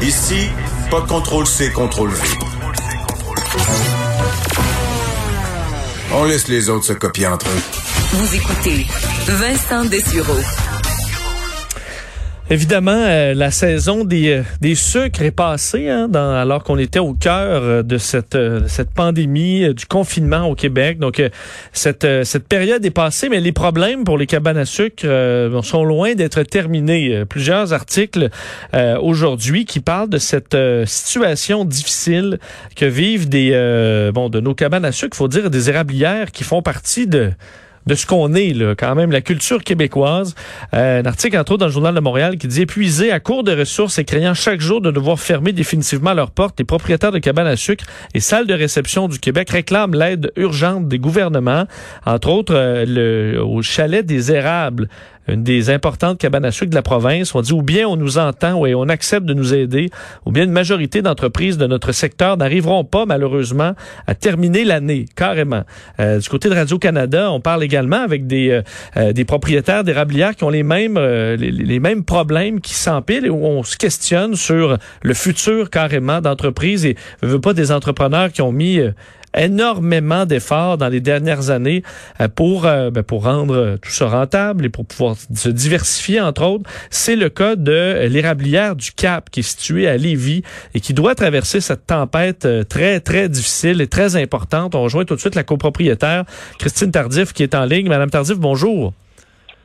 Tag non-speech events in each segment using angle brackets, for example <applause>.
Ici, pas de contrôle C, contrôle V. On laisse les autres se copier entre eux. Vous écoutez Vincent Dessureau. Évidemment, euh, la saison des, euh, des sucres est passée, hein, dans, alors qu'on était au cœur euh, de cette, cette pandémie, du confinement au Québec. Donc, cette, cette période est passée, mais les problèmes pour les cabanes à sucre sont loin d'être terminés. Plusieurs articles aujourd'hui qui parlent de cette situation difficile que vivent des bon de nos cabanes à sucre, faut dire des érablières qui font partie de de ce qu'on est, là, quand même, la culture québécoise. Euh, un article, entre autres, dans le Journal de Montréal qui dit épuisé à court de ressources et craignant chaque jour de devoir fermer définitivement leurs portes, les propriétaires de cabanes à sucre et salles de réception du Québec réclament l'aide urgente des gouvernements, entre autres euh, le, au chalet des érables une des importantes cabanes à sucre de la province. On dit ou bien on nous entend et on accepte de nous aider, ou bien une majorité d'entreprises de notre secteur n'arriveront pas malheureusement à terminer l'année carrément. Euh, du côté de Radio Canada, on parle également avec des euh, euh, des propriétaires d'érablières qui ont les mêmes les, mêmes problèmes qui s'empilent et où on se questionne sur le futur carrément d'entreprises et veut pas des entrepreneurs qui ont mis énormément d'efforts dans les dernières années euh, pour euh, ben, pour rendre euh, tout ça rentable et pour pouvoir se diversifier entre autres. C'est le cas de l'érablière du Cap qui est située à Lévis et qui doit traverser cette tempête très très difficile et très importante. On rejoint tout de suite la copropriétaire Christine Tardif qui est en ligne. Madame Tardif, bonjour.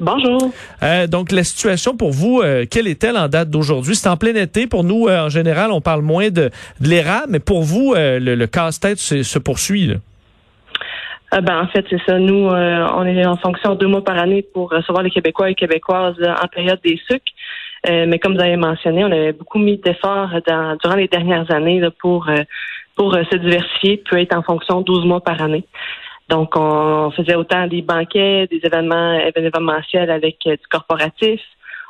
Bonjour. Euh, donc, la situation pour vous, euh, quelle est-elle en date d'aujourd'hui? C'est en plein été. Pour nous, euh, en général, on parle moins de, de l'érable, mais pour vous, le, casse-tête se poursuit. Là. ben, en fait, c'est ça. Nous, on est en fonction deux mois par année pour recevoir les Québécois et Québécoises en période des sucres. mais comme vous avez mentionné, on avait beaucoup mis d'efforts durant les dernières années pour, pour se diversifier, peut être en fonction 12 mois par année. Donc, on faisait autant des banquets, des événements événementiels avec euh, du corporatif.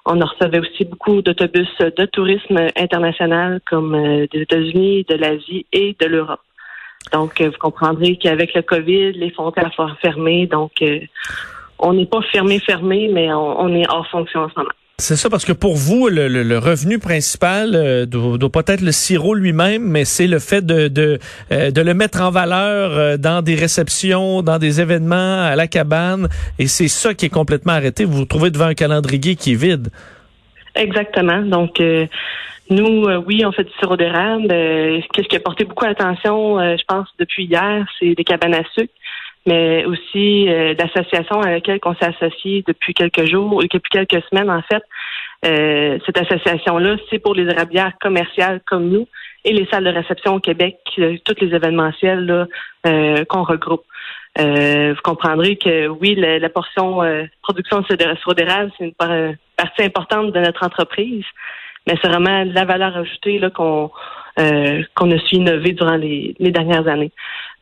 On recevait aussi beaucoup d'autobus de tourisme international comme euh, des États-Unis, de l'Asie et de l'Europe. Donc, euh, vous comprendrez qu'avec le COVID, les frontières sont fermées. Donc, on n'est pas fermé, fermé, mais on, on est hors fonction en ce moment. C'est ça, parce que pour vous, le, revenu principal euh, doit, pas être le sirop lui-même, mais c'est le fait de, de, euh, de, le mettre en valeur euh, dans des réceptions, dans des événements, à la cabane, et c'est ça qui est complètement arrêté. Vous vous trouvez devant un calendrier qui est vide. Exactement. Donc, nous, oui, on fait du sirop d'érable. Qu'est-ce qui a porté beaucoup d'attention, je pense, depuis hier, c'est des cabanes à sucre mais aussi euh, l'association à laquelle on s'est associé depuis quelques jours, depuis quelques semaines en fait. Euh, cette association-là, c'est pour les érablières commerciales comme nous et les salles de réception au Québec, euh, tous les événementiels euh, qu'on regroupe. vous comprendrez que oui, la, portion production de sirop d'érable, c'est une partie importante de notre entreprise, mais c'est vraiment la valeur ajoutée qu'on qu'on a su innover durant les, les dernières années.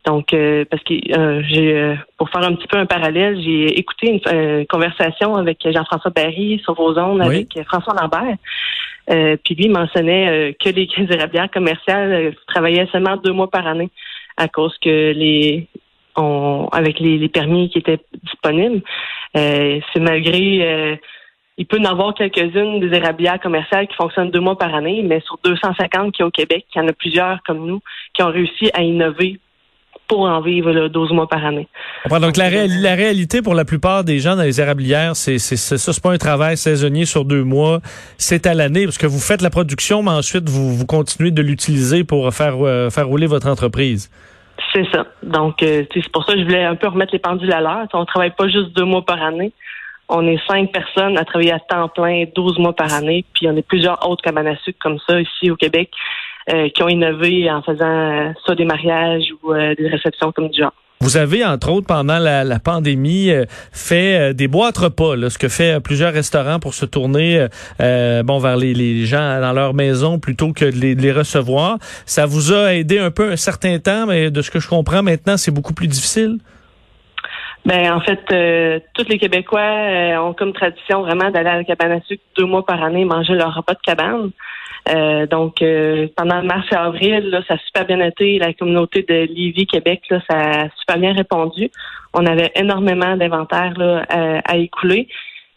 Donc, euh, parce que euh, j'ai, euh, pour faire un petit peu un parallèle, j'ai écouté une, conversation avec Jean-François Barry sur vos ondes avec François Lambert. puis lui mentionnait que les <laughs> érablières commerciales travaillaient seulement deux mois par année à cause que les on, avec les, les, permis qui étaient disponibles. c'est malgré il peut en avoir quelques-unes des érablières commerciales qui fonctionnent deux mois par année, mais sur 250 qui y a au Québec, il y en a plusieurs comme nous qui ont réussi à innover pour en vivre là, 12 mois par année. donc la, la, réalité pour la plupart des gens dans les érablières, c'est c'est ça, c'est pas un travail saisonnier sur deux mois, c'est à l'année parce que vous faites la production, mais ensuite vous, vous continuez de l'utiliser pour faire euh, faire rouler votre entreprise. C'est ça. Donc euh, c'est pour ça que je voulais un peu remettre les pendules à l'heure. On travaille pas juste deux mois par année. On est cinq personnes à travailler à temps plein 12 mois par année, puis on est plusieurs autres cabanes à sucre comme ça ici au Québec euh, qui ont innové en faisant euh, soit des mariages ou euh, des réceptions comme du genre. Vous avez, entre autres, pendant la, pandémie, fait des boîtes repas, là, ce que fait plusieurs restaurants pour se tourner bon vers les, gens dans leur maison plutôt que de les, de les recevoir. Ça vous a aidé un peu un certain temps, mais de ce que je comprends maintenant, c'est beaucoup plus difficile? Ben en fait, euh, tous les Québécois euh, ont comme tradition vraiment d'aller à la cabane à sucre deux mois par année manger leur repas de cabane. Euh, donc pendant mars et avril, ça a super bien été. La communauté de Lévis, Québec, ça a super bien répondu. On avait énormément d'inventaire à, écouler.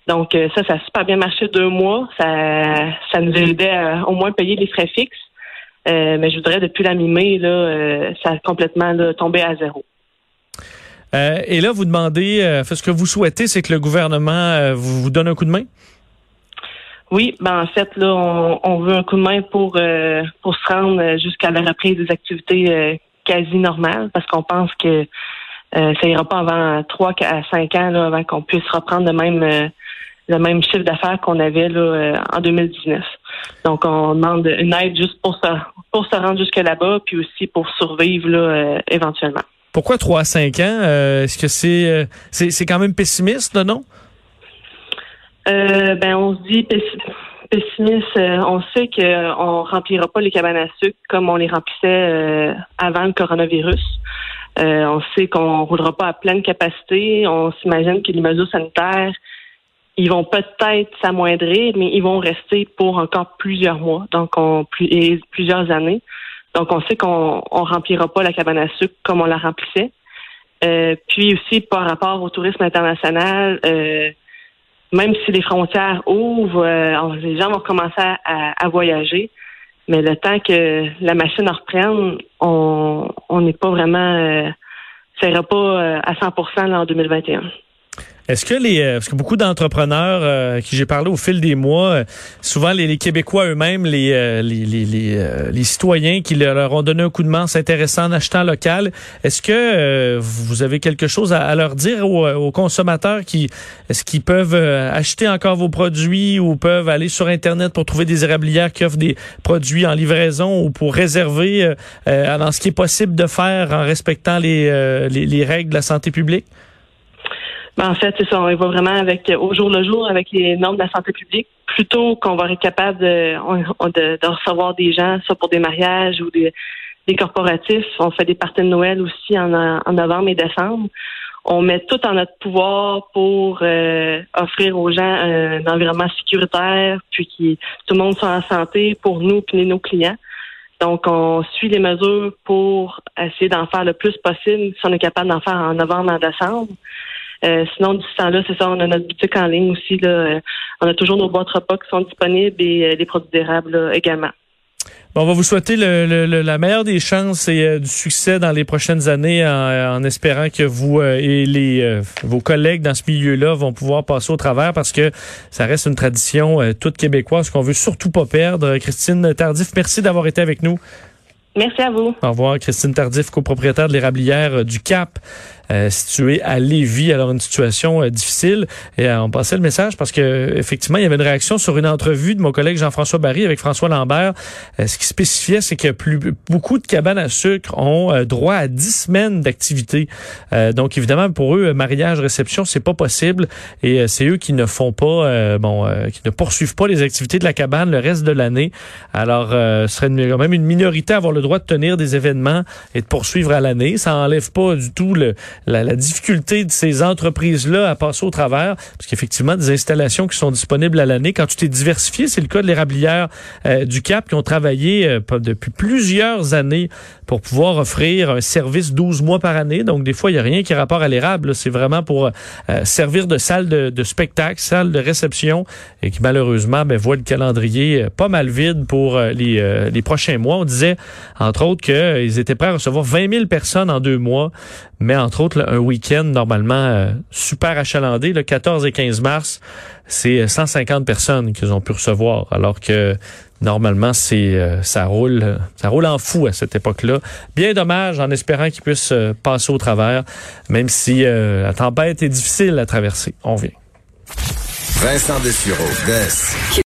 Donc ça, ça a super bien marché deux mois. Ça, ça nous aidait à au moins payer les frais fixes. mais je voudrais depuis la mi-mai, ça a complètement tombé à zéro. Euh, et là, vous demandez, euh, ce que vous souhaitez, c'est que le gouvernement euh, vous, donne un coup de main? Oui, ben en fait, là, on, veut un coup de main pour pour se rendre jusqu'à la reprise des activités quasi normales, parce qu'on pense que ça ira pas avant trois à cinq ans là, avant qu'on puisse reprendre le même le même chiffre d'affaires qu'on avait là en 2019. Donc, on demande une aide juste pour se pour se rendre jusque là-bas, puis aussi pour survivre là éventuellement. Pourquoi 3 à 5 ans? Euh, est-ce que euh, c'est, c'est quand même pessimiste, non? Euh, ben, on se dit pessimiste. on sait qu'on remplira pas les cabanes à sucre comme on les remplissait avant le coronavirus. on sait qu'on roulera pas à pleine capacité. On s'imagine que les mesures sanitaires, ils vont peut-être s'amoindrir, mais ils vont rester pour encore plusieurs mois, donc on, et plusieurs années. Donc, on sait qu'on ne remplira pas la cabane à sucre comme on la remplissait. Euh, puis aussi, par rapport au tourisme international, euh, même si les frontières ouvrent, euh, les gens vont commencer à, voyager. Mais le temps que la machine reprenne, on n'est pas vraiment, ça ira pas à 100% en 2021. Est-ce que les euh, parce que beaucoup d'entrepreneurs euh, qui j'ai parlé au fil des mois, euh, souvent les, Québécois eux-mêmes, les, les, les, les, citoyens qui leur ont donné un coup de main intéressant en achetant local, est-ce que vous avez quelque chose à, leur dire aux, consommateurs qui est-ce qu'ils peuvent acheter encore vos produits ou peuvent aller sur internet pour trouver des érablières qui offrent des produits en livraison ou pour réserver dans ce qui est possible de faire en respectant les, les, les règles de la santé publique? Ben, en fait, c'est ça. On va vraiment avec au jour le jour avec les normes de la santé publique. Plutôt qu'on va être capable de, de, recevoir des gens, ça pour des mariages ou des, des corporatifs. On fait des parties de Noël aussi en, en novembre et décembre. On met tout en notre pouvoir pour euh, offrir aux gens un, environnement sécuritaire, puis que tout le monde soit en santé pour nous et nos clients. Donc, on suit les mesures pour essayer d'en faire le plus possible si on est capable d'en faire en novembre, en décembre. Euh, sinon, du temps-là, c'est ça, on a notre boutique en ligne aussi. Là, euh, on a toujours nos boîtes repas qui sont disponibles et euh, les produits d'érables également. Bon, on va vous souhaiter le, la meilleure des chances et du succès dans les prochaines années en, espérant que vous et les vos collègues dans ce milieu-là vont pouvoir passer au travers parce que ça reste une tradition toute québécoise qu'on veut surtout pas perdre. Christine Tardif, merci d'avoir été avec nous. Merci à vous. Au revoir, Christine Tardif, copropriétaire de l'érablière du Cap. Euh, situé à Lévis. Alors une situation euh, difficile. Et euh, on passait le message parce que effectivement, il y avait une réaction sur une entrevue de mon collègue Jean-François Barry avec François Lambert. ce qui spécifiait, c'est que plus beaucoup de cabanes à sucre ont droit à 10 semaines d'activité. donc évidemment, pour eux, mariage, réception, c'est pas possible. Et c'est eux qui ne font pas, bon, qui ne poursuivent pas les activités de la cabane le reste de l'année. Alors, ce serait quand même une minorité à avoir le droit de tenir des événements et de poursuivre à l'année. Ça enlève pas du tout le, la, difficulté de ces entreprises-là à passer au travers, parce qu'effectivement, des installations qui sont disponibles à l'année, quand tu t'es diversifié, c'est le cas de l'érablière euh, du Cap, qui ont travaillé euh, depuis plusieurs années pour pouvoir offrir un service 12 mois par année. Donc, des fois, il n'y a rien qui est rapport à l'érable. C'est vraiment pour euh, servir de salle de, spectacle, salle de réception, et qui malheureusement ben, voit le calendrier pas mal vide pour les, les prochains mois. On disait, entre autres, qu'ils étaient prêts à recevoir 20 000 personnes en deux mois, mais entre autres, un week-end normalement euh, super achalandé, le 14 et 15 mars, c'est 150 personnes qu'ils ont pu recevoir, alors que normalement c'est euh, ça roule ça roule en fou à cette époque-là. Bien dommage en espérant qu'ils puissent euh, passer au travers, même si la tempête est difficile à traverser. On vient. Vincent Dessureau,